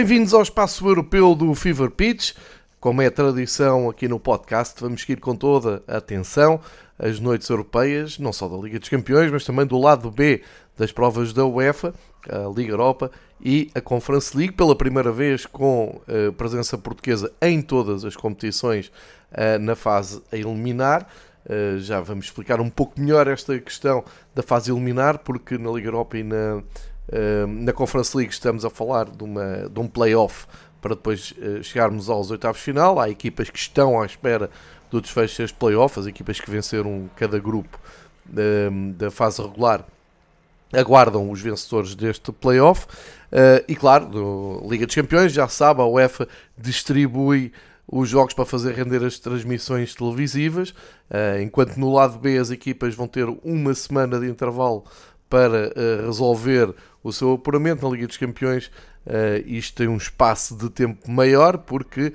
Bem-vindos ao espaço europeu do Fever Pitch. Como é tradição aqui no podcast, vamos seguir com toda a atenção as noites europeias, não só da Liga dos Campeões, mas também do lado B das provas da UEFA, a Liga Europa e a Conference League, pela primeira vez com uh, presença portuguesa em todas as competições uh, na fase a eliminar. Uh, já vamos explicar um pouco melhor esta questão da fase eliminar, porque na Liga Europa e na na Conference League estamos a falar de, uma, de um play-off para depois uh, chegarmos aos oitavos final. Há equipas que estão à espera do desfecho das play-off, as equipas que venceram cada grupo da fase regular aguardam os vencedores deste play-off. Uh, e claro, do Liga dos Campeões, já sabe, a UEFA distribui os jogos para fazer render as transmissões televisivas, enquanto no lado B as equipas vão ter uma semana de intervalo para resolver o seu apuramento na Liga dos Campeões. Uh, isto tem um espaço de tempo maior porque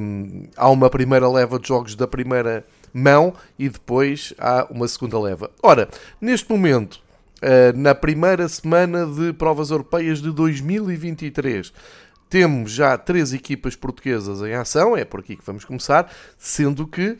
um, há uma primeira leva de jogos da primeira mão e depois há uma segunda leva. Ora, neste momento, uh, na primeira semana de provas europeias de 2023, temos já três equipas portuguesas em ação, é por aqui que vamos começar, sendo que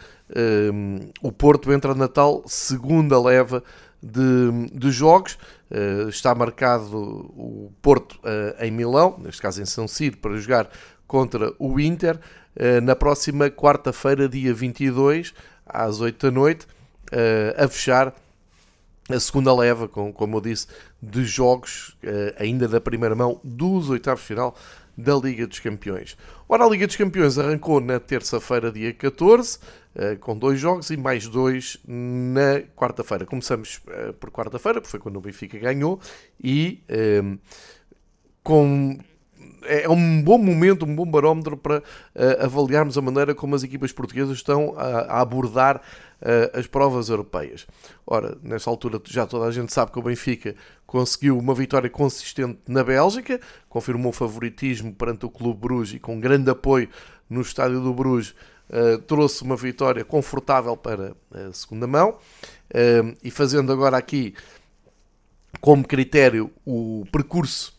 um, o Porto entra na tal segunda leva de, de jogos. Uh, está marcado o Porto uh, em Milão, neste caso em São Siro, para jogar contra o Inter uh, na próxima quarta-feira, dia 22, às 8 da noite, a fechar a segunda leva, com, como eu disse, de jogos ainda da primeira mão dos oitavos de final da Liga dos Campeões. Ora, a Liga dos Campeões arrancou na terça-feira, dia 14, eh, com dois jogos e mais dois na quarta-feira. Começamos eh, por quarta-feira, porque foi quando o Benfica ganhou, e ehm, com, é um bom momento, um bom barómetro para uh, avaliarmos a maneira como as equipas portuguesas estão a, a abordar uh, as provas europeias. Ora, nessa altura já toda a gente sabe que o Benfica conseguiu uma vitória consistente na Bélgica, confirmou o favoritismo perante o Clube Bruges e com grande apoio no estádio do Bruges uh, trouxe uma vitória confortável para a segunda mão e fazendo agora aqui como critério o percurso,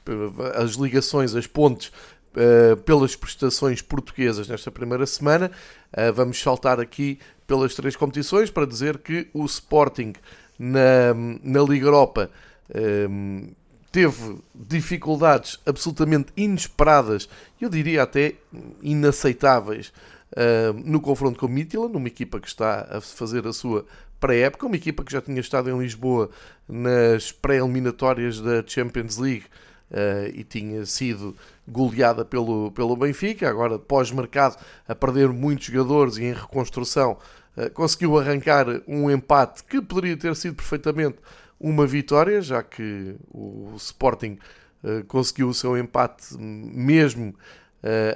as ligações, as pontes uh, pelas prestações portuguesas nesta primeira semana. Uh, vamos saltar aqui pelas três competições para dizer que o Sporting na, na Liga Europa um, eh, teve dificuldades absolutamente inesperadas, eu diria até inaceitáveis, uh, no confronto com o Midtjylland, uma equipa que está a fazer a sua pré-época, uma equipa que já tinha estado em Lisboa nas pré-eliminatórias da Champions League uh, e tinha sido goleada pelo, pelo Benfica, agora pós-mercado a perder muitos jogadores e em reconstrução conseguiu arrancar um empate que poderia ter sido perfeitamente uma vitória, já que o Sporting uh, conseguiu o seu empate mesmo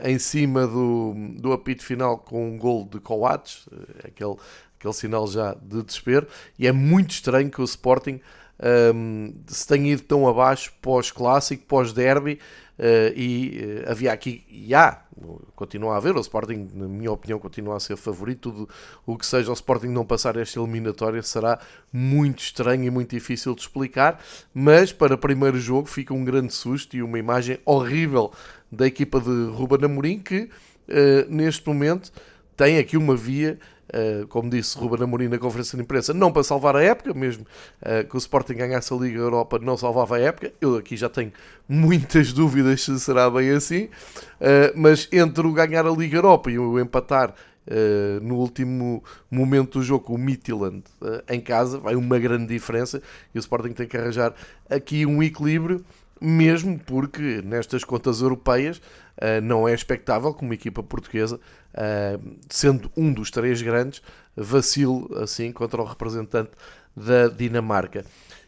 em cima do, do apito final com um gol de Coates, aquele aquele sinal já de desespero, e é muito estranho que o Sporting um, se tenha ido tão abaixo pós-clássico, pós-derby, e uh, havia aqui, e há, continua a haver, o Sporting, na minha opinião, continua a ser favorito, tudo o que seja o Sporting não passar esta eliminatória será muito estranho e muito difícil de explicar, mas para o primeiro jogo fica um grande susto e uma imagem horrível da equipa de Ruben Amorim, que uh, neste momento tem aqui uma via como disse Ruben Amorim na conferência de imprensa, não para salvar a época, mesmo uh, que o Sporting ganhasse a Liga Europa não salvava a época. Eu aqui já tenho muitas dúvidas se será bem assim, uh, mas entre o ganhar a Liga Europa e o empatar no último momento do jogo o Midtjylland em casa, vai uma grande diferença e o Sporting tem que arranjar aqui um equilíbrio mesmo porque nestas contas europeias uh, não é expectável que uma equipa portuguesa, uh, sendo um dos três grandes, vacile assim contra o representante da Dinamarca.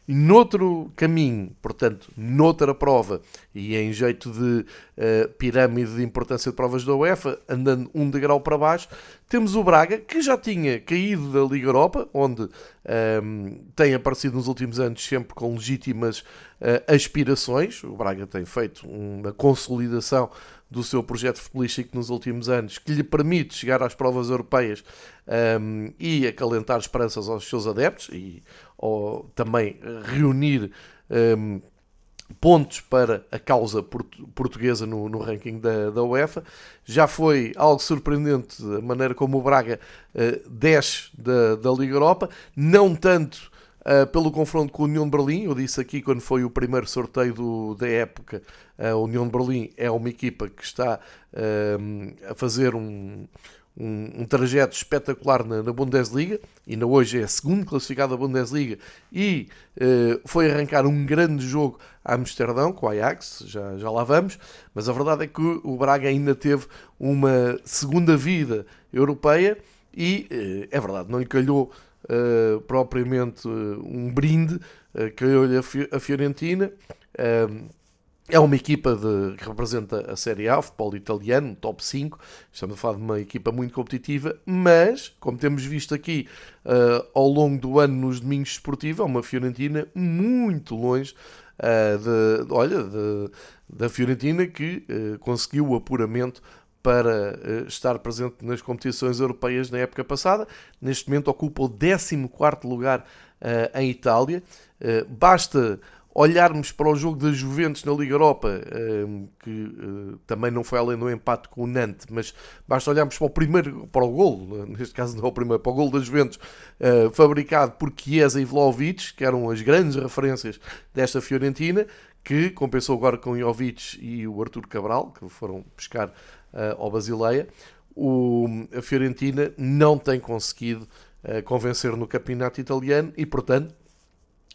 E noutro caminho, portanto, noutra prova, e em jeito de uh, pirâmide de importância de provas da UEFA, andando um degrau para baixo, temos o Braga, que já tinha caído da Liga Europa, onde um, ehm, tem aparecido nos últimos anos sempre com legítimas uh, aspirações. O Braga tem feito uma consolidação do seu projeto futebolístico nos últimos anos, que lhe permite chegar às provas europeias um, e acalentar esperanças aos seus adeptos e ou, também reunir um, pontos para a causa portuguesa no, no ranking da, da, UEFA. Já foi algo surpreendente a maneira como o Braga uh, desce da, da Liga Europa, não tanto uh, pelo confronto com a União de Berlim. Eu disse aqui quando foi o primeiro sorteio do, da época, a União de Berlim é uma equipa que está uh, a fazer um, um, um, trajeto espetacular na, na, Bundesliga, ainda hoje é a segunda classificada da Bundesliga e uh, foi arrancar um grande jogo a Amsterdão com o Ajax, já, já lá vamos, mas a verdade é que o Braga ainda teve uma segunda vida europeia e é verdade, não lhe calhou uh, propriamente um brinde, uh, calhou-lhe a, Fiorentina. É uma equipa de, que representa a Série A, o futebol italiano, top 5. Estamos a falar de uma equipa muito competitiva, mas, como temos visto aqui uh, ao longo do ano nos domingos esportivos, é uma Fiorentina muito longe uh, de, olha, de, da Fiorentina que uh, conseguiu o apuramento para estar presente nas competições europeias na época passada. Neste momento ocupa o 14 lugar em Itália. Basta olharmos para o jogo da Juventus na Liga Europa, ehm, que eh, também não foi além do empate com o Nantes, mas basta olharmos para o primeiro, para o gol, neste caso não é o primeiro, para o gol da Juventus, eh, fabricado por Chiesa e Vlaovic, que eram as grandes referências desta Fiorentina, que compensou agora com Jovic e o Artur Cabral, que foram pescar eh, ao Basileia. A Fiorentina não tem conseguido convencer no campeonato italiano e, portanto,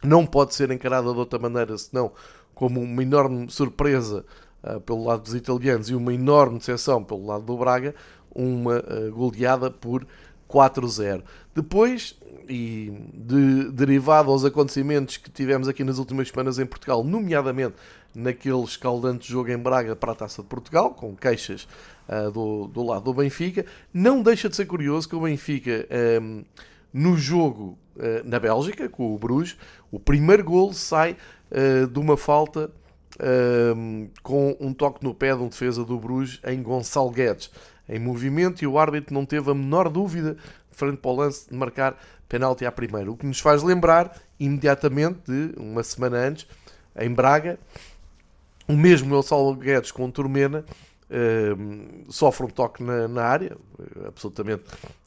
não pode ser encarada de outra maneira senão como uma enorme surpresa uh, pelo lado dos italianos e uma enorme decepção pelo lado do Braga, uma uh, goleada por 4-0. Depois, e de, derivado aos acontecimentos que tivemos aqui nas últimas semanas em Portugal, nomeadamente naquele escaldante jogo em Braga para a Taça de Portugal, com queixas uh, do, do lado do Benfica, não deixa de ser curioso que o Benfica, no jogo uh, na Bélgica, com o Bruges, o primeiro gol sai uh, de uma falta uh, com um toque no pé de um defesa do Bruges em Gonçalo Guedes, em movimento, e o árbitro não teve a menor dúvida, frente para o lance, de marcar penalti à primeira. O que nos faz lembrar, imediatamente, de uma semana antes, em Braga, o mesmo Gonçalo Guedes com Turmena sofre um toque na, na área, absolutamente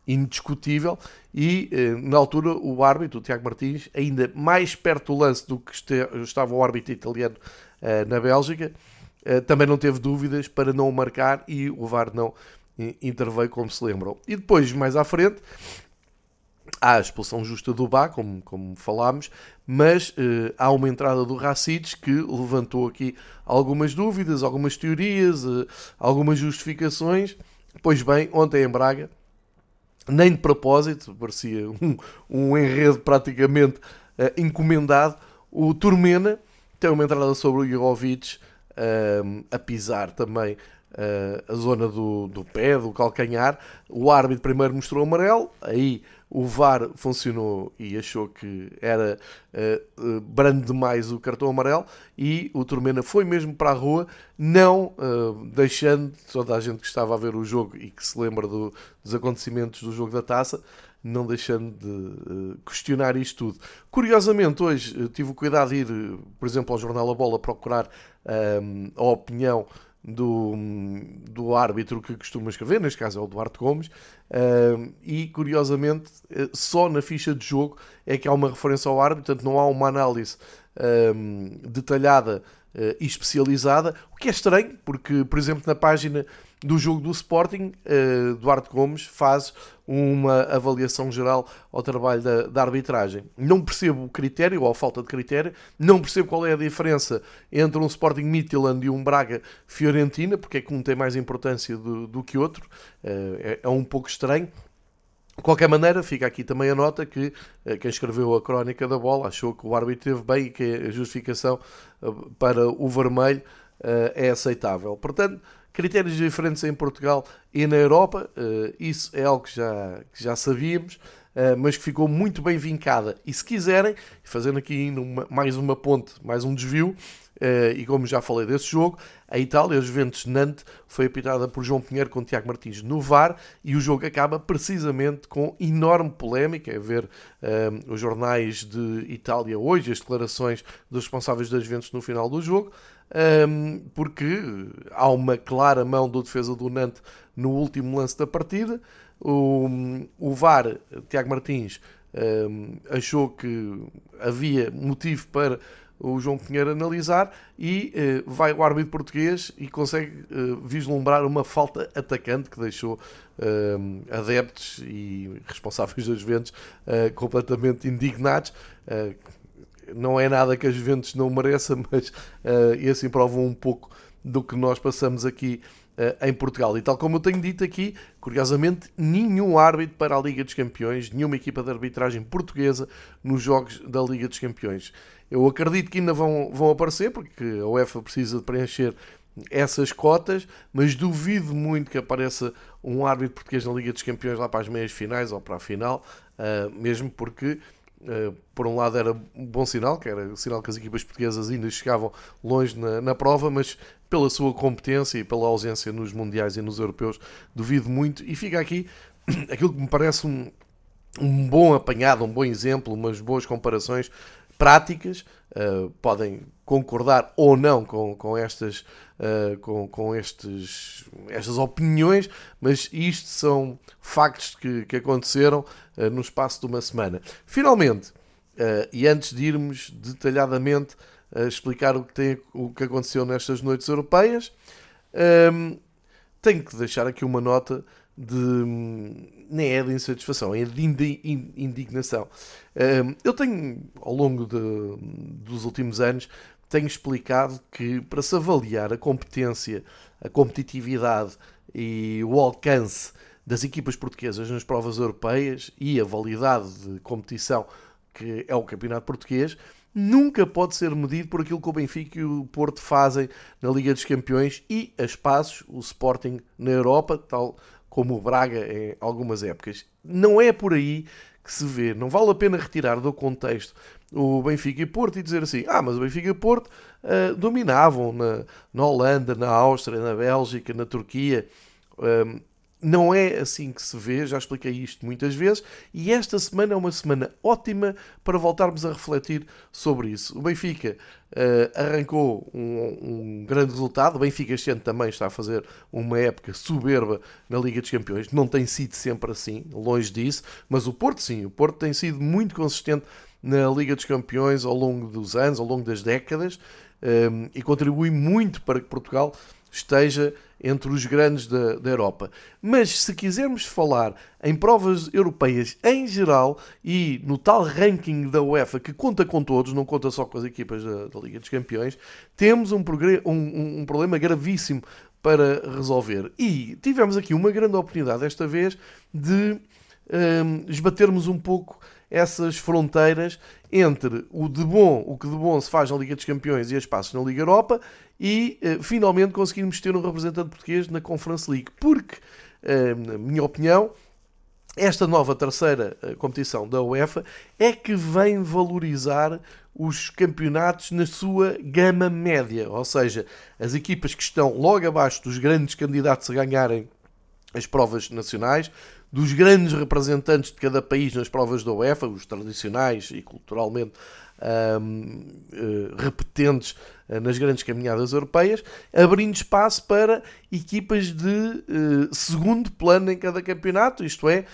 indiscutível, e uh, na altura o árbitro, o Tiago Martins, ainda mais perto do lance do que estava o árbitro italiano uh, na Bélgica, uh, também não teve dúvidas para não o marcar e o VAR não interveio, como se lembram. E depois, mais à frente, há a expulsão justa do Bá, como, como falámos, mas uh, há uma entrada do Racides que levantou aqui algumas dúvidas, algumas teorias, uh, algumas justificações. Pois bem, ontem em Braga, nem de propósito, parecia um, um enredo praticamente uh, encomendado, o Turmena tem uma entrada sobre o Jovic a pisar também a zona do, do pé, do calcanhar. O árbitro primeiro mostrou amarelo, aí o VAR funcionou e achou que era uh, uh, brando demais o cartão amarelo e o Turmena foi mesmo para a rua, não uh, deixando toda a gente que estava a ver o jogo e que se lembra do, dos acontecimentos do jogo da taça, não deixando de questionar isto tudo. Curiosamente, hoje tive o cuidado de ir, por exemplo, ao Jornal A Bola procurar a opinião do, do árbitro que costuma escrever, neste caso é o Duarte Gomes, uh, e curiosamente eh, só na ficha de jogo é que há uma referência ao árbitro, portanto não há uma análise detalhada uh, e especializada, o que é estranho, porque, por exemplo, na página do jogo do Sporting, Duarte Gomes faz uma avaliação geral ao trabalho da, da, arbitragem. Não percebo o critério, ou a falta de critério, não percebo qual é a diferença entre um Sporting Midtjylland e um Braga Fiorentina, porque é que um tem mais importância do, do que outro, é, é um pouco estranho. De qualquer maneira, fica aqui também a nota que eh, quem escreveu a crónica da bola achou que o árbitro teve bem e que a justificação eh, para o vermelho eh, é aceitável. Portanto, critérios diferentes em Portugal e na Europa, isso é algo que já, que já sabíamos. mas que ficou muito bem vincada. E se quiserem, fazendo aqui mais uma ponte, mais um desvio, Uh, e como já falei desse jogo, a Itália, Juventus Nantes, foi apitada por João Pinheiro com Tiago Martins no VAR e o jogo acaba precisamente com enorme polémica. É ver uh, os jornais de Itália hoje, as declarações dos responsáveis das Juventus no final do jogo, porque há uma clara mão do defesa do Nantes no último lance da partida. O, o VAR, Tiago Martins, achou que havia motivo para o João Pinheiro analisar e uh, vai o árbitro português e consegue uh, vislumbrar uma falta atacante que deixou uh, adeptos e responsáveis das Juventus completamente indignados. Não é nada que as Juventus não mereça, mas e assim provam um pouco do que nós passamos aqui em Portugal. E tal como eu tenho dito aqui, curiosamente, nenhum árbitro para a Liga dos Campeões, nenhuma equipa de arbitragem portuguesa nos jogos da Liga dos Campeões. Eu acredito que ainda vão, vão aparecer, porque a UEFA precisa de preencher essas cotas, mas duvido muito que apareça um árbitro português na Liga dos Campeões lá para as meias finais ou para a final, uh, mesmo porque, uh, por um lado, era um bom sinal, que era sinal que as equipas portuguesas ainda chegavam longe na, na prova, mas pela sua competência e pela ausência nos mundiais e nos europeus, duvido muito. E fica aqui aquilo que me parece um, um bom apanhado, um bom exemplo, umas boas comparações práticas, uh, podem concordar ou não com, com estas, uh, com, com estes, estas opiniões, mas isto são factos que, que aconteceram uh, no espaço de uma semana. Finalmente, e antes de irmos detalhadamente explicar o que, tem, o que aconteceu nestas noites europeias, tenho que deixar aqui uma nota de nem é de insatisfação, é de indignação. Eu tenho, ao longo de, dos últimos anos, tenho explicado que para se avaliar a competência, a competitividade e o alcance das equipas portuguesas nas provas europeias e a validade de competição que é o Campeonato Português, nunca pode ser medido por aquilo que o Benfica e o Porto fazem na Liga dos Campeões e a espaços, o Sporting na Europa, tal como o Braga em algumas épocas. Não é por aí que se vê. Não vale a pena retirar do contexto o Benfica e Porto e dizer assim: ah, mas o Benfica e Porto uh, dominavam na, na Holanda, na Áustria, na Bélgica, na Turquia. Um, não é assim que se vê, já expliquei isto muitas vezes, e esta semana é uma semana ótima para voltarmos a refletir sobre isso. O Benfica uh, arrancou um, um, grande resultado, o Benfica este ano também está a fazer uma época soberba na Liga dos Campeões, não tem sido sempre assim, longe disso, mas o Porto sim, o Porto tem sido muito consistente na Liga dos Campeões ao longo dos anos, ao longo das décadas, um, eh, e contribui muito para que Portugal esteja entre os grandes da, da, Europa. Mas se quisermos falar em provas europeias em geral e no tal ranking da UEFA que conta com todos, não conta só com as equipas da, da Liga dos Campeões, temos um, um, um problema gravíssimo para resolver. E tivemos aqui uma grande oportunidade desta vez de um, esbatermos um pouco essas fronteiras entre o de bom, o que de bom se faz na Liga dos Campeões e as passos na Liga Europa e uh, finalmente conseguirmos ter um representante português na Conference League. Porque, uh, na minha opinião, esta nova terceira uh, competição da UEFA é que vem valorizar os campeonatos na sua gama média, ou seja, as equipas que estão logo abaixo dos grandes candidatos a ganharem as provas nacionais, dos grandes representantes de cada país nas provas da UEFA, os tradicionais e culturalmente um, uh, repetentes uh, nas grandes caminhadas europeias, abrindo espaço para equipas de uh, segundo plano em cada campeonato, isto é,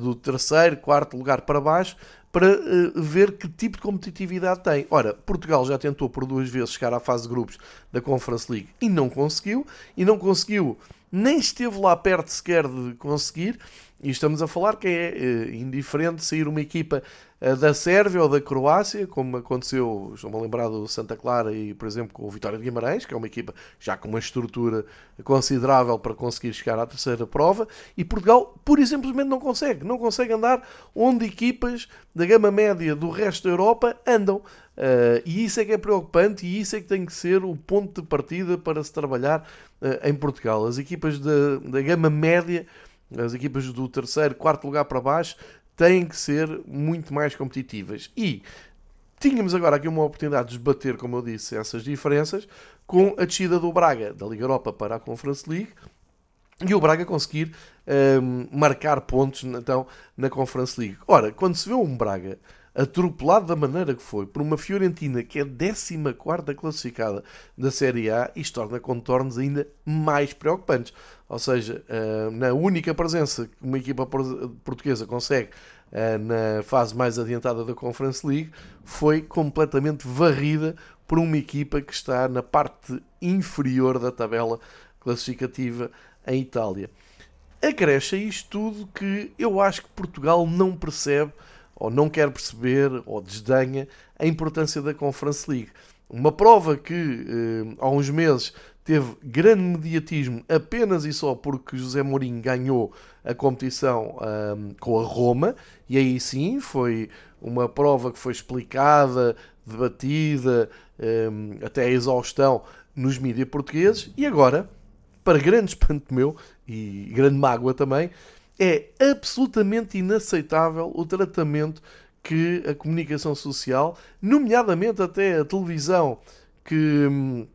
do terceiro, quarto lugar para baixo, para ver que tipo de competitividade tem. Ora, Portugal já tentou por duas vezes chegar à fase de grupos da Conference League e não conseguiu, e não conseguiu, nem esteve lá perto sequer de conseguir, E estamos a falar que é uh, indiferente sair uma equipa da Sérvia ou da Croácia, como aconteceu, estou-me a lembrar do Santa Clara e, por exemplo, com o Vitória de Guimarães, que é uma equipa já com uma estrutura considerável para conseguir chegar à terceira prova, e Portugal, pura e simplesmente, não consegue. Não consegue andar onde equipas da gama média do resto da Europa andam. Uh, e isso é que é preocupante e isso é que tem que ser o ponto de partida para se trabalhar em Portugal. As equipas da gama média as equipas do terceiro, quarto lugar para baixo têm que ser muito mais competitivas. E tínhamos agora aqui uma oportunidade de debater, como eu disse, essas diferenças com a descida do Braga da Liga Europa para a Conference League e o Braga conseguir um, marcar pontos então na Conference League. Ora, quando se vê um Braga atropelado da maneira que foi por uma Fiorentina que é 14 classificada da Série A, isto torna contornos ainda mais preocupantes. Ou seja, eh, na única presença que uma equipa portuguesa consegue eh, na fase mais adiantada da Conference League foi completamente varrida por uma equipa que está na parte inferior da tabela classificativa em Itália. Acresce a isto tudo que eu acho que Portugal não percebe ou não quer perceber, ou desdenha a importância da Conference League. Uma prova que eh, há uns meses teve grande mediatismo apenas e só porque José Mourinho ganhou a competição um, com a Roma, e aí sim foi uma prova que foi explicada, debatida, um, até a exaustão nos mídias portugueses, e agora, para grande espanto meu e grande mágoa também, é absolutamente inaceitável o tratamento que a comunicação social, nomeadamente até a televisão, que hum,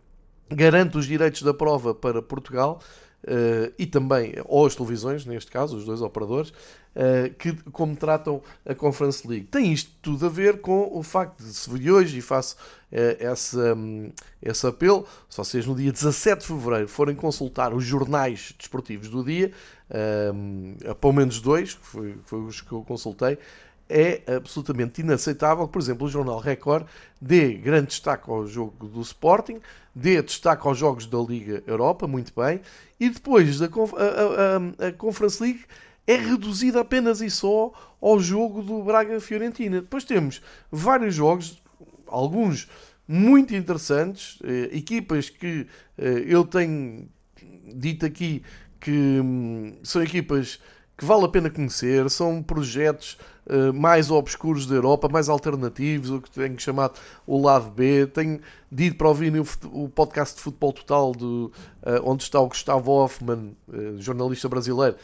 garante os direitos da prova para Portugal uh, e também, ou as televisões, neste caso, os dois operadores, uh, que como tratam a Conference League. Tem isto tudo a ver com o facto de se vir hoje, e faço uh, esse, um, esse apelo, se vocês no dia 17 de Fevereiro forem consultar os jornais desportivos do dia, um, pelo menos dois, que foi, foi os que eu consultei, é absolutamente inaceitável que, por exemplo, o Jornal Record dê grande destaque ao jogo do Sporting, dê destaque aos jogos da Liga Europa, muito bem, e depois a, a, a, a Conference League é reduzida apenas e só ao jogo do Braga-Fiorentina. Depois temos vários jogos, alguns muito interessantes, eh, equipas que eh, eu tenho dito aqui que hum, são equipas que vale a pena conhecer, são projetos uh, mais obscuros da Europa, mais alternativos, o que tenho chamado o lado B. Tenho dito para ouvir o, podcast de Futebol Total, onde está o Gustavo Hoffman, jornalista brasileiro,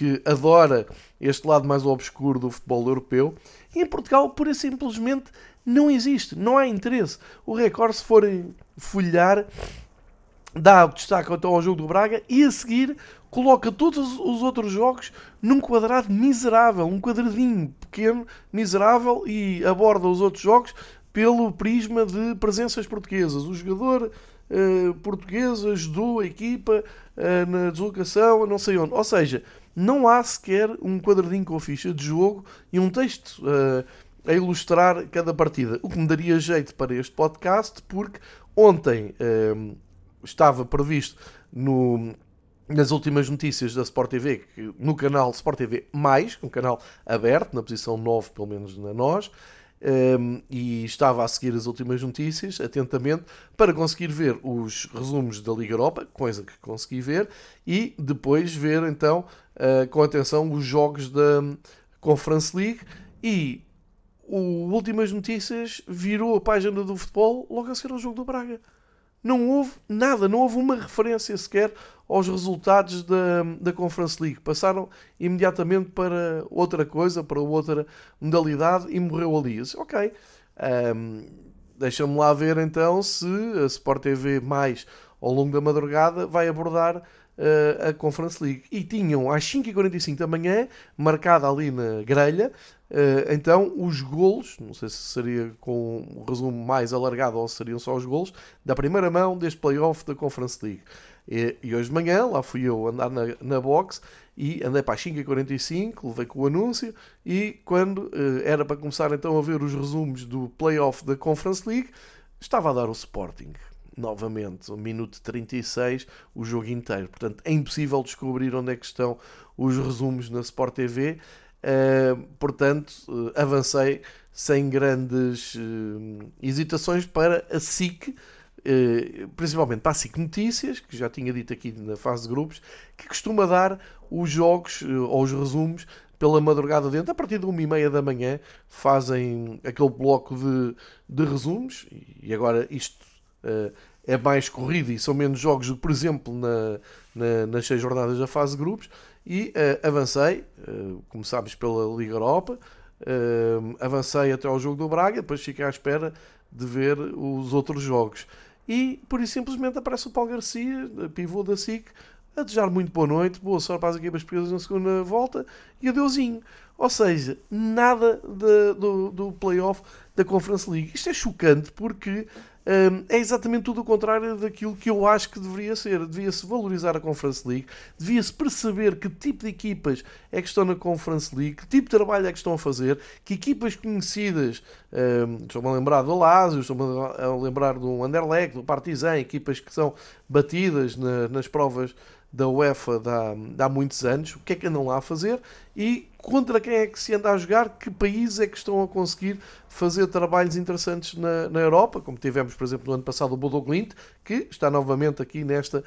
que adora este lado mais obscuro do futebol europeu. E em Portugal, pura e simplesmente, não existe, não há interesse. O Record, se forem folhear, dá destaque então ao jogo do Braga e a seguir coloca todos os outros jogos num quadrado miserável, um quadradinho pequeno, miserável e aborda os outros jogos pelo prisma de presenças portuguesas. O jogador uh, português ajudou a equipa uh, na deslocação, não sei onde. Ou seja, não há sequer um quadradinho com a ficha de jogo e um texto uh, a ilustrar cada partida. O que me daria jeito para este podcast, porque ontem estava previsto no nas últimas notícias da Sport TV, no canal Sport TV, um canal aberto, na posição 9, pelo menos na nós, um, e estava a seguir as últimas notícias atentamente para conseguir ver os resumos da Liga Europa, coisa que consegui ver, e depois ver então uh, com atenção os jogos da Conference League. E o Últimas Notícias virou a página do futebol logo a seguir ao jogo do Braga não houve nada, não houve uma referência sequer aos resultados da, da Conference League. Passaram imediatamente para outra coisa, para outra modalidade e morreu ali. disse, ok, um, deixa-me lá ver então se a Sport TV mais ao longo da madrugada vai abordar uh, a Conference League. E tinham às 5h45 da manhã, marcada ali na grelha, Uh, então, os golos, não sei se seria com um resumo mais alargado ou se seriam só os golos, da primeira mão deste playoff da Conference League. E, e, hoje de manhã, lá fui eu andar na, na box e andei para as 5h45, levei com o anúncio e quando uh, era para começar então a ver os resumos do playoff da Conference League, estava a dar o Sporting. Novamente, um minuto 36, o jogo inteiro. Portanto, é impossível descobrir onde é que estão os resumos na Sport TV. Uh, portanto, uh, avancei sem grandes hesitações para a SIC, principalmente para a SIC Notícias, que já tinha dito aqui na fase de grupos, que costuma dar os jogos ou os resumos pela madrugada dentro, a partir de uma e meia da manhã, fazem aquele bloco de, de resumos, e agora isto é mais corrido e são menos jogos por exemplo, na, na, nas seis jornadas da fase de grupos, e uh, avancei, uh, sabes, pela Liga Europa, uh, avancei até ao jogo do Braga, depois fiquei à espera de ver os outros jogos. E, por isso, simplesmente aparece o Paulo Garcia, pivô da SIC, a desejar muito boa noite, boa sorte para as equipas portuguesas na segunda volta e adeusinho. Ou seja, nada de, do, do playoff da Conference League. Isto é chocante porque é exatamente tudo o contrário daquilo que eu acho que deveria ser. Devia-se valorizar a Conference League, devia-se perceber que tipo de equipas é que estão na Conference League, que tipo de trabalho é que estão a fazer, que equipas conhecidas, um, estou-me a lembrar do Lazio, estou-me a lembrar do Anderlecht, do Partizan, equipas que são batidas na, nas provas da UEFA de há, de há, muitos anos, o que é que andam lá a fazer e contra quem é que se anda a jogar, que países é que estão a conseguir fazer trabalhos interessantes na, na Europa, como tivemos, por exemplo, no ano passado o Bodo Glint, que está novamente aqui nesta,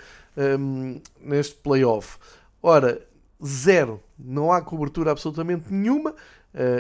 um, neste playoff. Ora, zero, não há cobertura absolutamente nenhuma uh,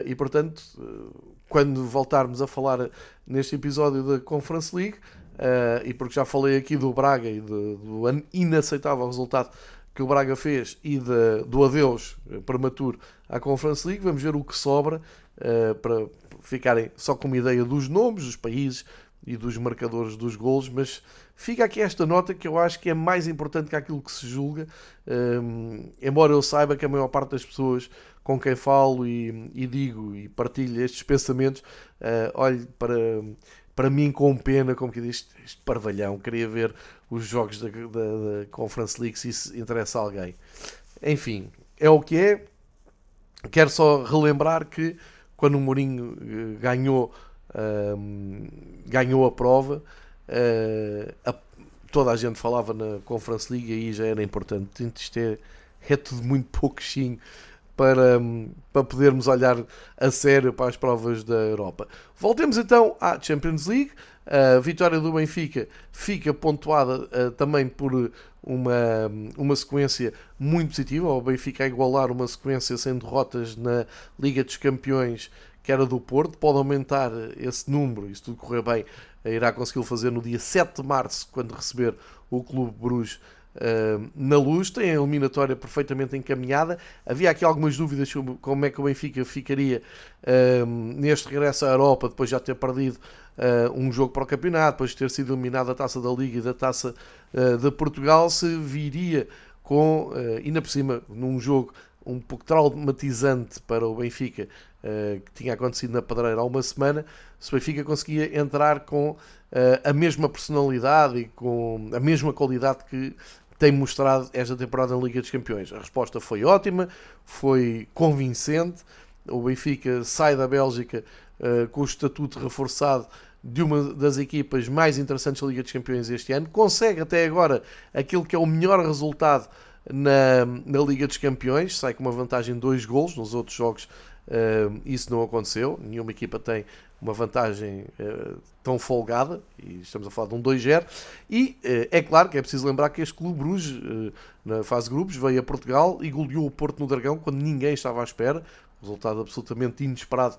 e, portanto, uh, quando voltarmos a falar neste episódio da Conference League, Uh, e porque já falei aqui do Braga e de, do inaceitável resultado que o Braga fez e de, do adeus prematuro à Conference League, vamos ver o que sobra uh, para ficarem só com uma ideia dos nomes, dos países e dos marcadores dos golos, mas fica aqui esta nota que eu acho que é mais importante que aquilo que se julga, um, embora eu saiba que a maior parte das pessoas com quem falo e, e digo e partilho estes pensamentos, uh, olhe para para mim com pena, como que diz, este parvalhão, queria ver os jogos da, da, da, Conference League se isso interessa a alguém. Enfim, é o que é. Quero só relembrar que quando o Mourinho eh, ganhou, um, ganhou a prova, uh, a, toda a gente falava na Conference League e aí já era importante. Isto é, é tudo muito pouquinho para, para podermos olhar a sério para as provas da Europa. Voltemos então à Champions League. A vitória do Benfica fica pontuada uh, também por uma, uma sequência muito positiva. O Benfica a igualar uma sequência sem derrotas na Liga dos Campeões, que era do Porto. Pode aumentar esse número, e se tudo correr bem, irá conseguir fazer no dia 7 de março, quando receber o Clube Bruges Uh, na luz, tem a eliminatória perfeitamente encaminhada. Havia aqui algumas dúvidas sobre como é que o Benfica ficaria uh, neste regresso à Europa, depois já ter perdido uh, um jogo para o campeonato, depois de ter sido eliminado da taça da Liga e da taça de Portugal, se viria com, ainda por cima, num jogo um pouco traumatizante para o Benfica, que tinha acontecido na Padreira há uma semana, se o Benfica conseguia entrar com a mesma personalidade e com a mesma qualidade que tem mostrado esta temporada na Liga dos Campeões? A resposta foi ótima, foi convincente. O Benfica sai da Bélgica uh, com o estatuto reforçado de uma das equipas mais interessantes da Liga dos Campeões este ano. Consegue até agora aquilo que é o melhor resultado na, na Liga dos Campeões, sai com uma vantagem de dois golos. Nos outros jogos uh, isso não aconteceu. Nenhuma equipa tem uma vantagem uh, tão folgada, e estamos a falar de um 2-0, e uh, é claro que é preciso lembrar que este Clube Bruges, uh, na fase de grupos, veio a Portugal e goleou o Porto no Dragão quando ninguém estava à espera, resultado absolutamente inesperado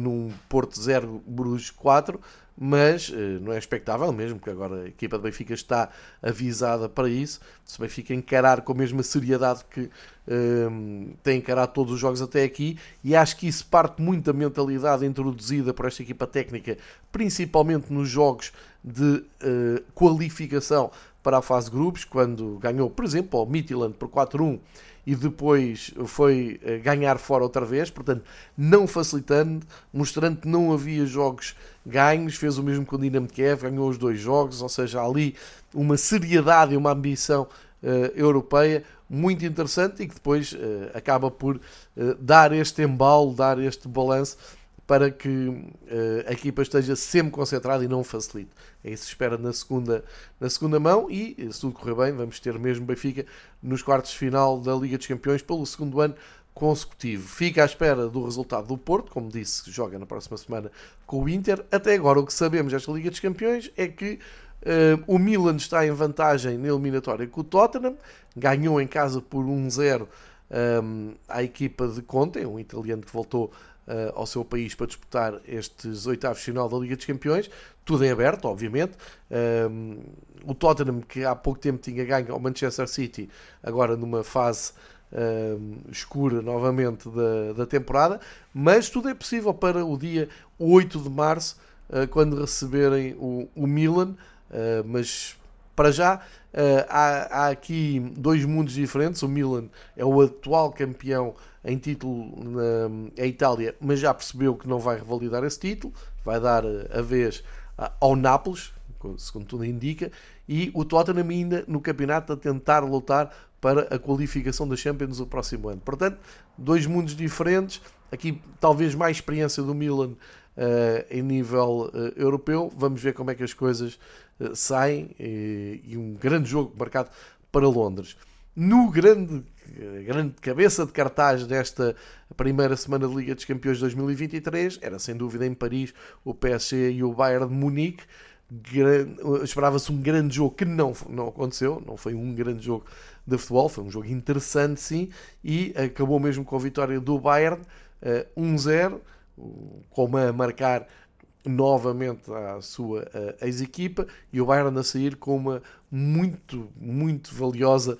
num Porto 0, Bruges 4, mas uh, não é expectável mesmo, porque agora a equipa do Benfica está avisada para isso. Se o Benfica encarar com a mesma seriedade que uh, tem encarado todos os jogos até aqui, e acho que isso parte muito da mentalidade introduzida por esta equipa técnica, principalmente nos jogos de uh, qualificação para a fase grupos, quando ganhou, por exemplo, o Midtjylland por 4-1 e depois foi eh, ganhar fora outra vez, portanto, não facilitando, mostrando que não havia jogos ganhos, fez o mesmo com o Dinamo Kiev, ganhou os dois jogos, ou seja, ali uma seriedade e uma ambição uh, europeia muito interessante e que depois uh, acaba por uh, dar este embalo, dar este balanço para que uh, a equipa esteja sempre concentrada e não facilite. É isso que se espera na segunda, na segunda mão e, se tudo correr bem, vamos ter mesmo Benfica nos quartos de final da Liga dos Campeões pelo segundo ano consecutivo. Fica à espera do resultado do Porto, como disse, joga na próxima semana com o Inter. Até agora, o que sabemos desta Liga dos Campeões é que uh, o Milan está em vantagem na eliminatória com o Tottenham, ganhou em casa por 1-0 um, ehm, à equipa de Conte, um italiano que voltou ao seu país para disputar estes oitavos final da Liga dos Campeões. Tudo em aberto, obviamente. Um, o Tottenham, que há pouco tempo tinha ganho ao Manchester City, agora numa fase um, escura novamente da, da temporada, mas tudo é possível para o dia 8 de março, uh, quando receberem o, o Milan. Uh, mas para já uh, há, há, aqui dois mundos diferentes. O Milan é o atual campeão em título na Itália, mas já percebeu que não vai revalidar esse título, vai dar a vez ao Nápoles, segundo tudo indica, e o Tottenham ainda no campeonato a tentar lutar para a qualificação da Champions no próximo ano. Portanto, dois mundos diferentes, aqui talvez mais experiência do Milan eh, em nível eh, europeu. Vamos ver como é que as coisas eh, saem e um grande jogo marcado para Londres. No grande, grande cabeça de cartaz desta primeira semana de Liga dos Campeões 2023, era sem dúvida em Paris o PSG e o Bayern de Munique. Esperava-se um grande jogo que não, não aconteceu, não foi um grande jogo de futebol, foi um jogo interessante sim, e acabou mesmo com a vitória do Bayern 1-0 com a é marcar novamente a sua ex-equipa e o Bayern a sair com uma muito, muito valiosa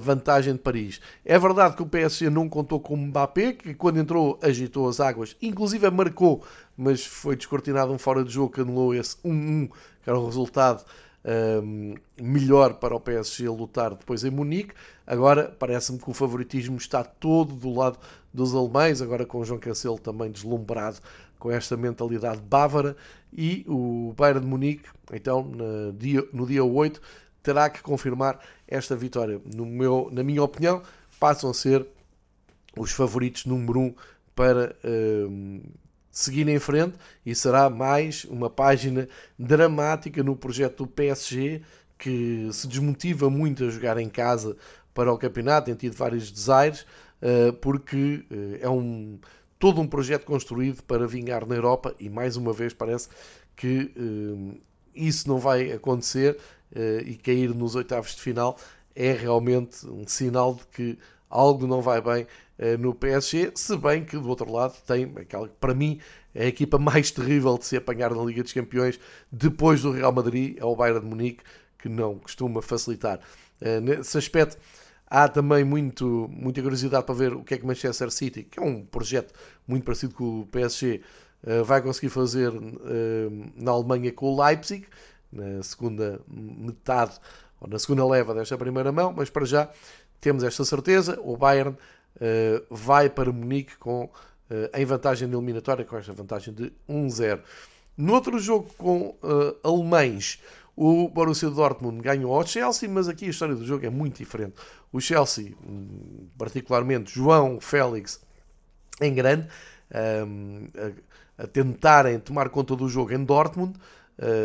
vantagem de Paris. É verdade que o PSG não contou com o Mbappé, que quando entrou agitou as águas, inclusive marcou, mas foi descortinado um fora de jogo que anulou esse 1-1, que era o resultado um, melhor para o PSG lutar depois em Munique. Agora parece-me que o favoritismo está todo do lado dos alemães, agora com o João Cancelo também deslumbrado com esta mentalidade bávara. E o Bayern de Munique, então, no dia, no dia 8, terá que confirmar esta vitória. No meu, na minha opinião, passam a ser os favoritos número 1 um para. Um, seguir em frente e será mais uma página dramática no projeto do PSG que se desmotiva muito a jogar em casa para o campeonato, tem tido vários desaires, porque eh, é um, todo um projeto construído para vingar na Europa e mais uma vez parece que eh, isso não vai acontecer e cair nos oitavos de final é realmente um sinal de que algo não vai bem eh, no PSG, se bem que do outro lado tem aquela que para mim é a equipa mais terrível de se apanhar na Liga dos Campeões depois do Real Madrid, é o Bayern de Munique, que não costuma facilitar. Eh, nesse aspecto, há também muito, muita curiosidade para ver o que é que Manchester City, que é um projeto muito parecido com o PSG, eh, vai conseguir fazer na Alemanha com o Leipzig, na segunda metade, ou na segunda leva desta primeira mão, mas para já temos esta certeza, o Bayern uh, vai para Munique com, em vantagem na eliminatória, com esta vantagem de 1-0. No outro jogo com alemães, o Borussia Dortmund ganhou ao Chelsea, mas aqui a história do jogo é muito diferente. O Chelsea, hum, particularmente João Félix, em grande, um, a, tentarem tomar conta do jogo em Dortmund,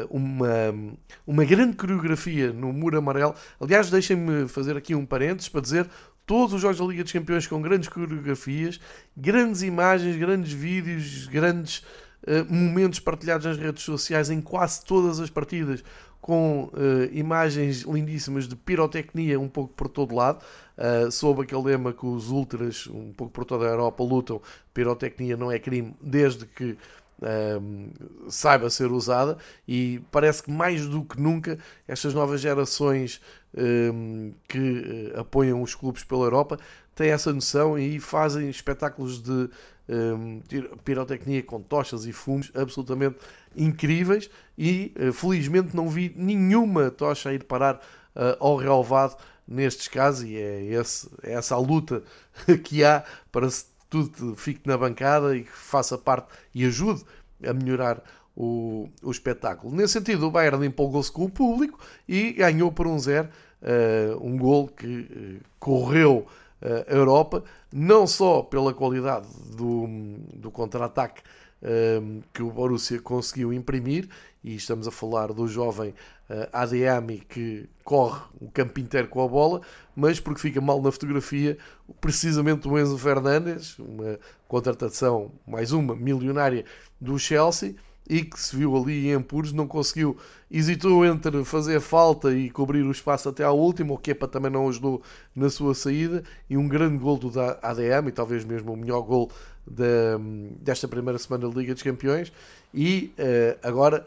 uma, uma grande coreografia no muro amarelo. Aliás, deixem-me fazer aqui um parênteses para dizer todos os jogos da Liga dos Campeões com grandes coreografias, grandes imagens, grandes vídeos, grandes uh, momentos partilhados nas redes sociais em quase todas as partidas, com uh, imagens lindíssimas de pirotecnia um pouco por todo lado, uh, sob aquele lema que os ultras, um pouco por toda a Europa, lutam, pirotecnia não é crime, desde que um, saiba ser usada. E parece que mais do que nunca estas novas gerações um, que uh, apoiam os clubes pela Europa têm essa noção e fazem espetáculos de um, pirotecnia com tochas e fumos absolutamente incríveis e uh, felizmente não vi nenhuma tocha a ir parar uh, ao relevado nestes casos e é, esse, é essa a luta que há para se tudo fique na bancada e que faça parte e ajude a melhorar o, o espetáculo. Nesse sentido, o Bayern empolgou-se com o público e ganhou por um zero uh, um gol que correu a Europa, não só pela qualidade do, do contra-ataque que o Borussia conseguiu imprimir, e estamos a falar do jovem Adeyemi que corre o campo inteiro com a bola, mas porque fica mal na fotografia, precisamente o Enzo Fernandes, uma contratação, mais uma, milionária do Chelsea, e que se viu ali em apuros, não conseguiu, hesitou entre fazer falta e cobrir o espaço até ao último, o Kepa também não ajudou na sua saída, e um grande gol do ADM, e talvez mesmo o melhor gol desta primeira semana da Liga dos Campeões, e uh, agora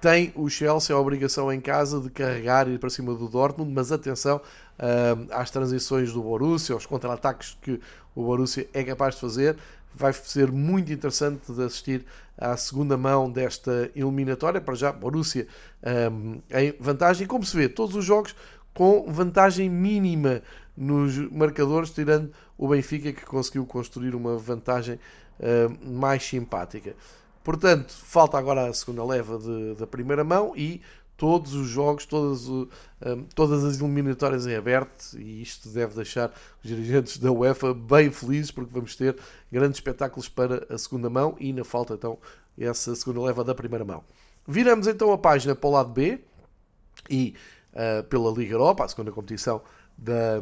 tem o Chelsea a obrigação em casa de carregar e ir para cima do Dortmund, mas atenção uh, às transições do Borussia, aos contra-ataques que o Borussia é capaz de fazer, vai ser muito interessante de assistir à segunda mão desta eliminatória. Para já, Borussia um, em vantagem, como se vê, todos os jogos com vantagem mínima nos marcadores, tirando o Benfica que conseguiu construir uma vantagem uh, mais simpática. Portanto, falta agora a segunda leva de, da primeira mão e todos os jogos, todas, um, todas as eliminatórias em aberto, e isto deve deixar os dirigentes da UEFA bem felizes, porque vamos ter grandes espetáculos para a segunda mão e ainda falta então essa segunda leva da primeira mão. Viramos então a página para o lado B e uh, pela Liga Europa, a segunda competição da,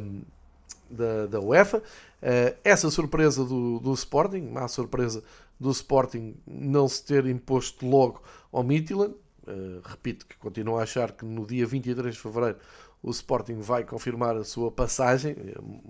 da, da UEFA. Uh, essa surpresa do, do Sporting, má surpresa do Sporting não se ter imposto logo ao Midtjylland, Uh, repito que continuo a achar que no dia 23 de fevereiro o Sporting vai confirmar a sua passagem.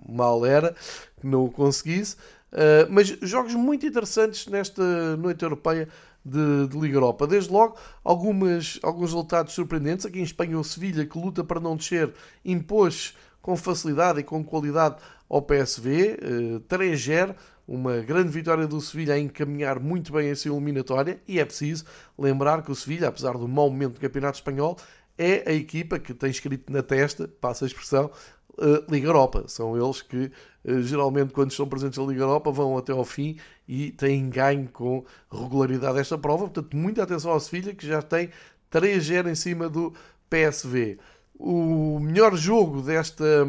Mal era que não o conseguisse. Uh, mas jogos muito interessantes nesta noite europeia de, de, Liga Europa. Desde logo, algumas, alguns resultados surpreendentes. Aqui em Espanha, o Sevilha, que luta para não descer, impôs com facilidade e com qualidade ao PSV, uh, 3-0 uma grande vitória do Sevilha a encaminhar muito bem essa eliminatória e é preciso lembrar que o Sevilha, apesar do mau momento do Campeonato Espanhol, é a equipa que tem escrito na testa, passa a expressão, uh, Liga Europa. São eles que, uh, geralmente, quando estão presentes na Liga Europa, vão até ao fim e têm ganho com regularidade esta prova. Portanto, muita atenção ao Sevilha, que já tem 3-0 em cima do PSV. O melhor jogo desta,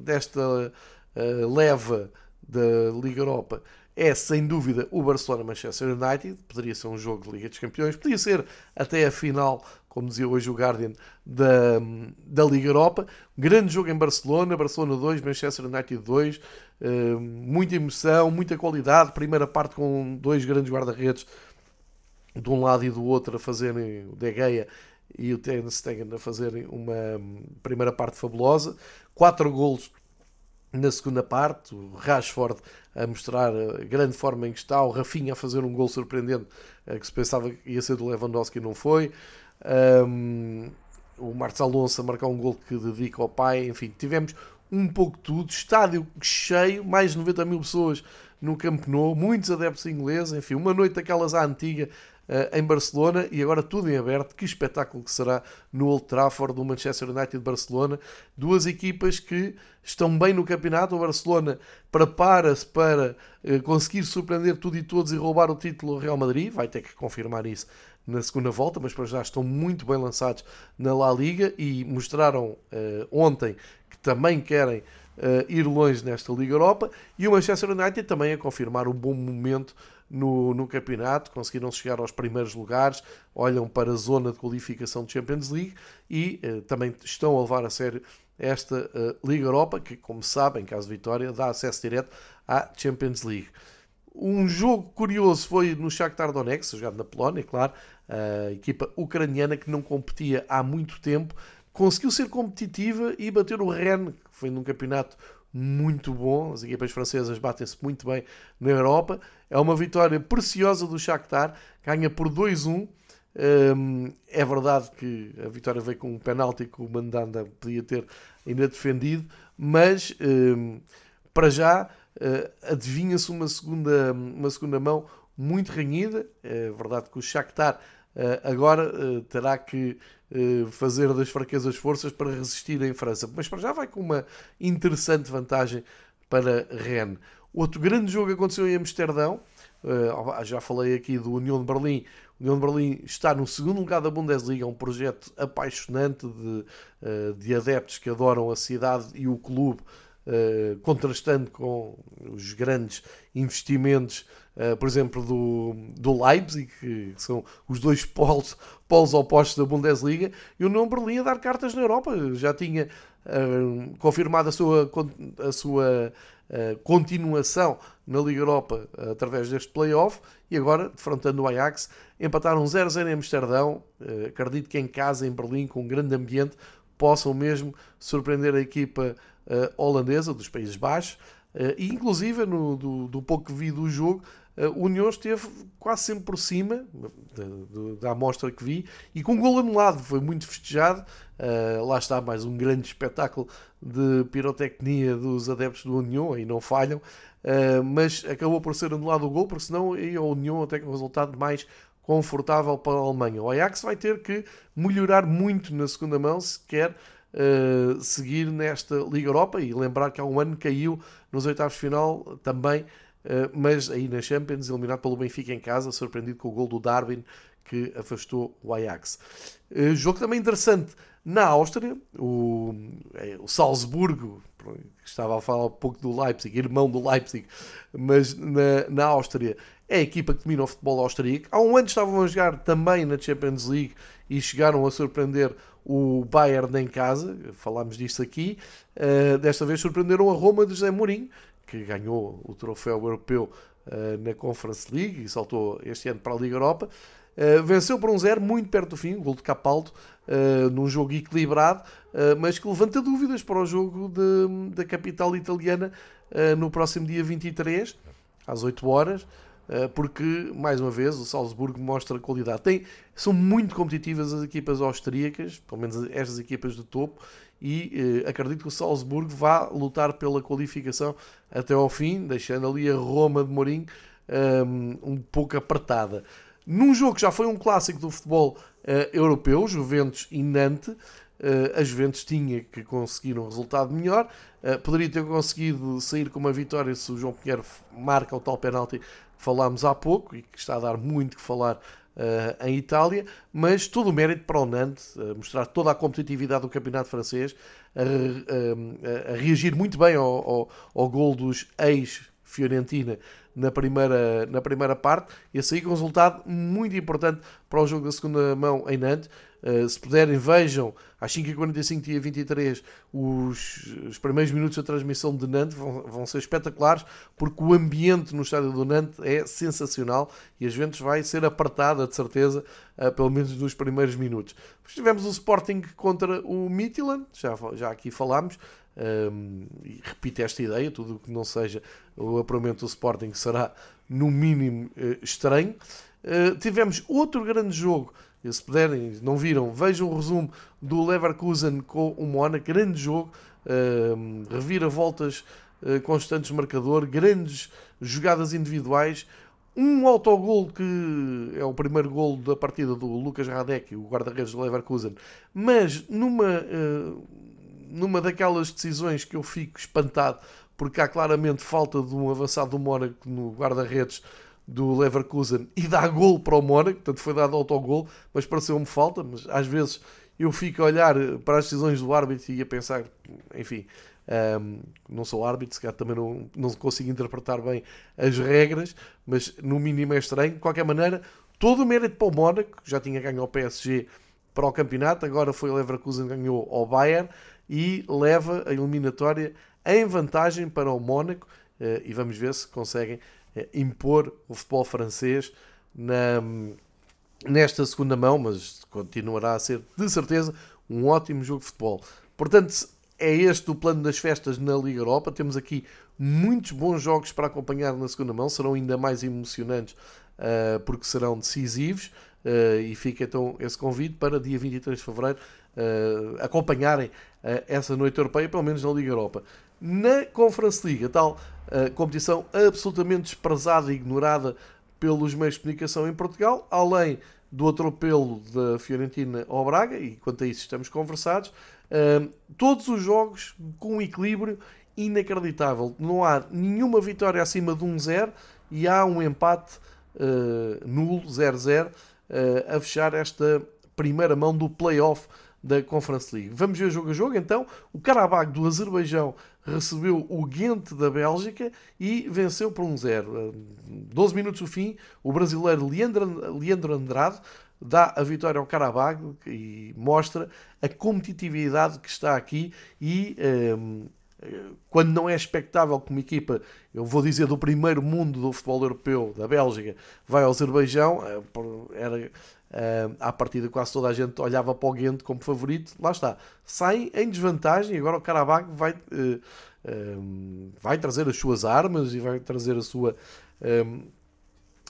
desta uh, leva da Liga Europa é sem dúvida o Barcelona-Manchester United. Poderia ser um jogo de Liga dos Campeões, podia ser até a final, como dizia hoje o Guardian, da, da Liga Europa. Grande jogo em Barcelona, Barcelona 2, Manchester United 2. Uh, eh, muita emoção, muita qualidade. Primeira parte com dois grandes guarda-redes de um lado e do outro a fazerem o De Gea e o Ter Stegen a fazerem uma primeira parte fabulosa. Quatro golos na segunda parte, o Rashford a mostrar a grande forma em que está, o Rafinha a fazer um gol surpreendente eh, que se pensava que ia ser do Lewandowski e não foi. Um, o Marcos Alonso a marcar um gol que dedica ao pai, enfim, tivemos um pouco de tudo, estádio cheio, mais de 90 mil pessoas no Camp Nou, muitos adeptos ingleses, enfim, uma noite daquelas à antiga em Barcelona e agora tudo em aberto. Que espetáculo que será no Old Trafford do Manchester United de Barcelona. Duas equipas que estão bem no campeonato. O Barcelona prepara-se para uh, conseguir surpreender tudo e todos e roubar o título ao Real Madrid. Vai ter que confirmar isso na segunda volta, mas para já estão muito bem lançados na La Liga e mostraram uh, ontem que também querem uh, ir longe nesta Liga Europa e o Manchester United também a confirmar um bom momento no, no campeonato, conseguiram chegar aos primeiros lugares, olham para a zona de qualificação de Champions League e uh, também estão a levar a sério esta uh, Liga Europa, que, como sabem, em caso de vitória, dá acesso direto à Champions League. Um jogo curioso foi no Shakhtar Donetsk, jogado na Polónia, claro, a equipa ucraniana que não competia há muito tempo, conseguiu ser competitiva e bater o Rennes, que foi num campeonato muito bom. As equipas francesas batem-se muito bem na Europa. É uma vitória preciosa do Shakhtar, ganha por 2-1. Um, é verdade que a vitória veio com um penalti que o Mandanda podia ter ainda defendido, mas um, para já uh, adivinha-se uma segunda, uma segunda mão muito renhida. É verdade que o Shakhtar agora uh, terá que eh, fazer das fraquezas forças para resistir em França. Mas para já vai com uma interessante vantagem para Rennes. Outro grande jogo aconteceu em Amsterdão. Eh, já falei aqui do União de Berlim. O União de Berlim está no segundo lugar da Bundesliga, um projeto apaixonante de, eh, de adeptos que adoram a cidade e o clube uh, contrastando com os grandes investimentos, uh, por exemplo, do, do Leipzig, que são os dois polos, polos opostos da Bundesliga, e o União Berlim a dar cartas na Europa. Já tinha uh, confirmado a sua, a sua continuação na Liga Europa através deste playoff e agora, defrontando o Ajax, empataram 0-0 em Amsterdão. acredito que em casa, em Berlim, com um grande ambiente, possam mesmo surpreender a equipa uh, holandesa dos Países Baixos. Uh, e inclusive, no, do, do, pouco que vi do jogo, uh, o União esteve quase sempre por cima da, da amostra que vi e com um gol anulado. Foi muito festejado. Uh, lá está mais um grande espetáculo de pirotecnia dos adeptos do União, aí não falham. mas acabou por ser anulado o gol, porque senão o União até com um resultado mais confortável para a Alemanha. O Ajax vai ter que melhorar muito na segunda mão se quer uh, seguir nesta Liga Europa e lembrar que há um ano caiu nos oitavos de final também, uh, mas aí na Champions, eliminado pelo Benfica em casa, surpreendido com o gol do Darwin que afastou o Ajax. Uh, jogo também interessante na Áustria, o, o Salzburgo, estava a falar um pouco do Leipzig, irmão do Leipzig, mas na, na Áustria é a equipa que domina o futebol austríaco. Há um ano estavam a jogar também na Champions League e chegaram a surpreender o Bayern em casa, falámos disso aqui. Uh, desta vez surpreenderam a Roma de José Mourinho, que ganhou o troféu europeu uh, na Conference League e saltou este ano para a Liga Europa. Uh, venceu por um zero, muito perto do fim, o gol de Capaldo, num jogo equilibrado, mas que levanta dúvidas para o jogo de, da capital italiana no próximo dia 23, às 8 horas. Eh, porque, mais uma vez, o Salzburgo mostra qualidade. Tem, são muito competitivas as equipas austríacas, pelo menos estas equipas de topo, e eh, acredito que o Salzburgo vá lutar pela qualificação até ao fim, deixando ali a Roma de Mourinho um, ehm, um pouco apertada. Num jogo que já foi um clássico do futebol uh, europeu, Juventus e Nantes, a Juventus tinha que conseguir um resultado melhor, poderia ter conseguido sair com uma vitória se o João Pinheiro marca o tal penalti falámos há pouco e que está a dar muito que falar uh, em Itália, mas todo o mérito para o Nantes, uh, mostrar toda a competitividade do campeonato francês, a, a, a reagir muito bem ao, ao, ao gol dos ex-Fiorentina na primeira, na primeira parte e a sair com um resultado muito importante para o jogo da segunda mão em Nantes. Uh, se puderem, vejam às 5h45, dia 23, os, os primeiros minutos da transmissão de Nantes vão, vão ser espetaculares porque o ambiente no estádio do Nantes é sensacional e a Juventus vai ser apertada, de certeza, uh, pelo menos nos primeiros minutos. Depois tivemos o Sporting contra o Midtjylland, já, já aqui falámos, um, e repito esta ideia, tudo o que não seja o apuramento do Sporting será no mínimo uh, estranho. Uh, tivemos outro grande jogo, e se puderem, não viram, vejam o resumo do Leverkusen com o Mónaco, grande jogo, uh, reviravoltas uh, constantes marcador, grandes jogadas individuais, um autogol que é o primeiro gol da partida do Lucas Radek, o guarda-redes do Leverkusen, mas numa numa daquelas decisões que eu fico espantado, porque há claramente falta de um avançado do Mónaco no guarda-redes do Leverkusen e dá gol para o Mónaco, portanto foi dado autogol, mas pareceu-me falta, mas às vezes eu fico a olhar para as decisões do árbitro e a pensar, enfim, um, não sou árbitro, se calhar também não, não consigo interpretar bem as regras, mas no mínimo é estranho. De qualquer maneira, todo o mérito para o Mónaco, já tinha ganho ao PSG para o campeonato, agora foi o Leverkusen ganhou ao Bayern e leva a eliminatória em vantagem para o Mónaco eh, e vamos ver se conseguem impor o futebol francês na, nesta segunda mão, mas continuará a ser de certeza um ótimo jogo de futebol. Portanto, é este o plano das festas na Liga Europa. Temos aqui muitos bons jogos para acompanhar na segunda mão, serão ainda mais emocionantes uh, porque serão decisivos. Uh, e fica então esse convite para dia 23 de fevereiro uh, acompanharem essa noite europeia, pelo menos na Liga Europa. Na Conference League, a tal uh, competição absolutamente desprezada e ignorada pelos meios de comunicação em Portugal, além do atropelo da Fiorentina ao Braga, e quanto a isso estamos conversados, todos os jogos com um equilíbrio inacreditável. Não há nenhuma vitória acima de 1-0 e há um empate nulo, 0-0, a fechar esta primeira mão do play-off da Conference League. Vamos ver jogo a jogo então. O Karabakh do Azerbaijão recebeu o Ghent da Bélgica e venceu por 1-0. 12 minutos do fim, o brasileiro Leandro, Leandro Andrade dá a vitória ao Carabag e mostra a competitividade que está aqui e um, ehm, quando não é expectável que uma equipa, eu vou dizer, do primeiro mundo do futebol europeu, da Bélgica, vai ao Azerbaijão, eh, era Uh, à partida quase toda a gente olhava para o Ghent como favorito, lá está. Saem em desvantagem agora o Karabakh vai, uh, vai trazer as suas armas e vai trazer a sua,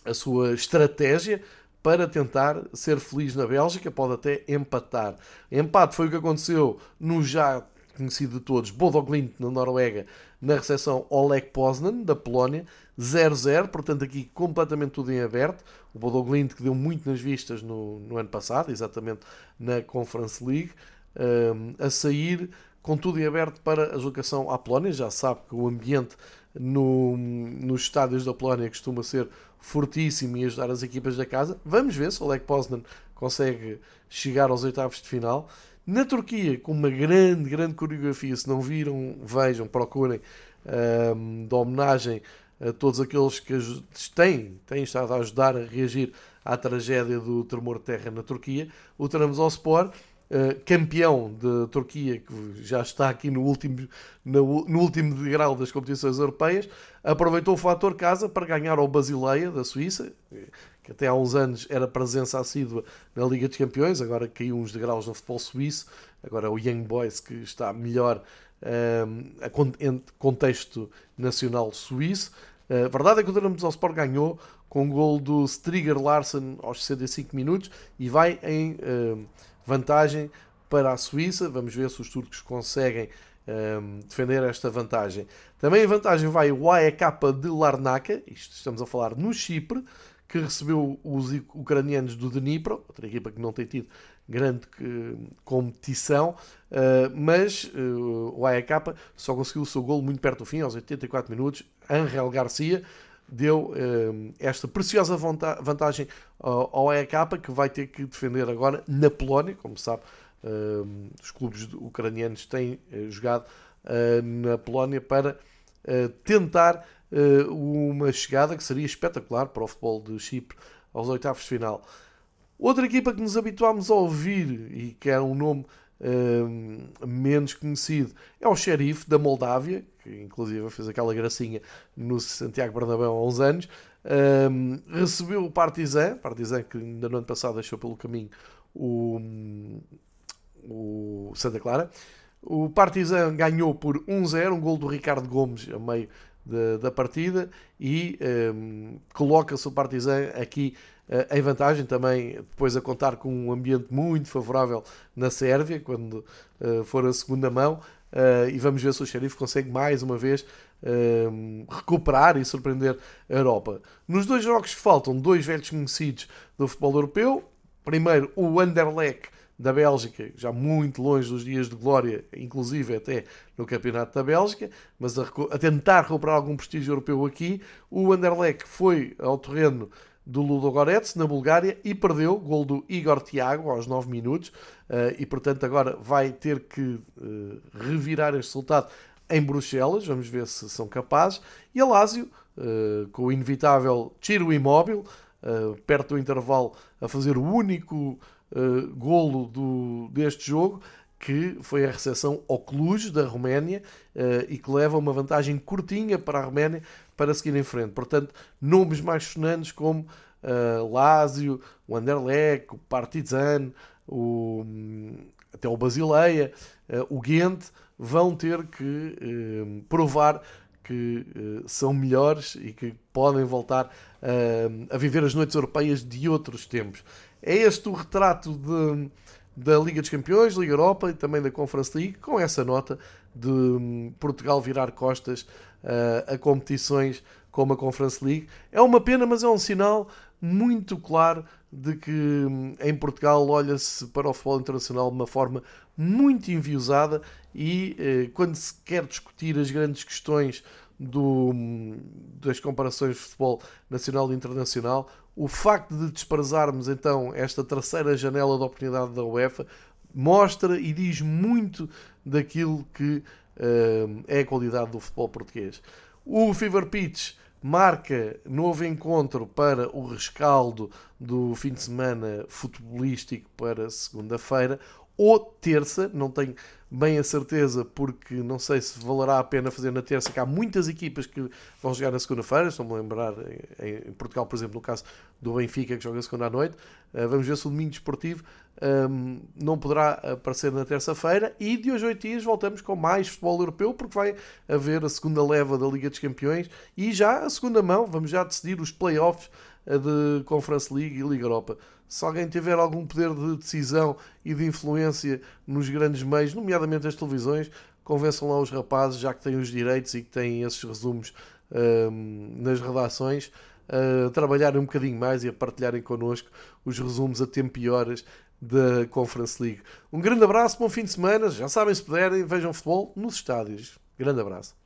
a sua estratégia para tentar ser feliz na Bélgica, pode até empatar. Empate foi o que aconteceu no já conhecido de todos, Bodo Glimt na Noruega, na recepção ao Lech Poznan, da Polónia, 0-0, portanto aqui completamente tudo em aberto. O Bodo Glimt que deu muito nas vistas no, no ano passado, exatamente na Conference League, um, a sair com tudo em aberto para a deslocação à Polónia. Já sabe que o ambiente no, nos estádios da Polónia costuma ser fortíssimo e ajudar as equipas da casa. Vamos ver se o Lech Poznan consegue chegar aos oitavos de final. Na Turquia, com uma grande, grande coreografia, se não viram, vejam, procurem, um, de homenagem a todos aqueles que têm, têm estado a ajudar a reagir à tragédia do tremor de terra na Turquia. O Trabzonspor, uh, campeão de Turquia, que já está aqui no último, no, no último degrau das competições europeias, aproveitou o fator casa para ganhar ao Basileia, da Suíça, que até há uns anos era presença assídua na Liga dos Campeões, agora caiu uns degraus no futebol suíço, agora o Young Boys que está melhor um, em contexto nacional suíço. A verdade é que o Dinamo Sport ganhou com o gol do Striger Larsen aos 65 minutos e vai em uh, vantagem para a Suíça. Vamos ver se os turcos conseguem um, defender esta vantagem. Também em vantagem vai o AEK de Larnaca, isto estamos a falar no Chipre, que recebeu os ucranianos do Dnipro, outra equipa que não tem tido grande eh, competição, eh, mas eh, o AEK só conseguiu o seu gol muito perto do fim, aos 84 minutos. Angel Garcia deu esta preciosa vantagem ao AEK, que vai ter que defender agora na Polónia, como sabe, os clubes ucranianos têm jogado na Polónia para tentar uma chegada que seria espetacular para o futebol de Chipre aos oitavos de final. Outra equipa que nos habituámos a ouvir e que é um nome uh, menos conhecido é o Sheriff da Moldávia, que inclusive fez aquela gracinha no Santiago Bernabéu há uns anos. Uh, recebeu o Partizan, Partizan que ainda no ano passado deixou pelo caminho o, o Santa Clara. O Partizan ganhou por 1-0, um gol do Ricardo Gomes a meio de, da partida e um, coloca-se o Partizan aqui uh, em vantagem também depois a contar com um ambiente muito favorável na Sérvia quando uh, for a segunda mão uh, e vamos ver se o Xerife consegue mais uma vez hum, recuperar e surpreender a Europa. Nos dois jogos que faltam, dois velhos conhecidos do futebol europeu, primeiro o Anderlecht da Bélgica, já muito longe dos dias de glória, inclusive até no Campeonato da Bélgica, mas a, a tentar recuperar algum prestígio europeu aqui. O Anderlecht foi ao terreno do Ludogorets, na Bulgária, e perdeu, gol do Igor Tiago aos 9 minutos, uh, e portanto agora vai ter que uh, revirar este resultado em Bruxelas, vamos ver se são capazes, e a Lazio, uh, com o inevitável tiro imóvel, perto do intervalo, a fazer o único uh, golo do, deste jogo, que foi a recepção ao Cluj da Roménia uh, e que leva uma vantagem curtinha para a Roménia para seguir em frente. Portanto, nomes mais sonantes como uh, Lazio, o Anderlecht, o Partizan, o, até o Basileia, uh, o Ghent, vão ter que provar que são melhores e que podem voltar a viver as noites europeias de outros tempos. É este o retrato de, da Liga dos Campeões, Liga Europa e também da Conference League, com essa nota de hum, Portugal virar costas uh, a competições como a Conference League. É uma pena, mas é um sinal muito claro de que hum, em Portugal olha-se para o futebol internacional de uma forma muito enviosada e eh, quando se quer discutir as grandes questões do, das comparações de futebol nacional e internacional, o facto de desprezarmos então esta terceira janela de oportunidade da UEFA mostra e diz muito daquilo que é a qualidade do futebol português. O Fever Pitch marca novo encontro para o rescaldo do fim de semana futebolístico para segunda-feira ou terça, não tenho bem a certeza porque não sei se valerá a pena fazer na terça, que há muitas equipas que vão jogar na segunda-feira, estou-me a lembrar em Portugal, por exemplo, no caso do Benfica que joga segunda à noite, eh, vamos ver se o domingo desportivo ehm, não poderá aparecer na terça-feira. E de hoje a oito dias voltamos com mais futebol europeu porque vai haver a segunda leva da Liga dos Campeões e já a segunda mão, vamos já decidir os playoffs de Conference League e Liga Europa. Se alguém tiver algum poder de decisão e de influência nos grandes meios, nomeadamente as televisões, convençam lá os rapazes, já que têm os direitos e que têm esses resumos um, nas redações, a trabalharem um bocadinho mais e a partilharem connosco os resumos a tempo e horas da Conference League. Um grande abraço, bom fim de semana. Já sabem, se puderem, vejam futebol nos estádios. Grande abraço.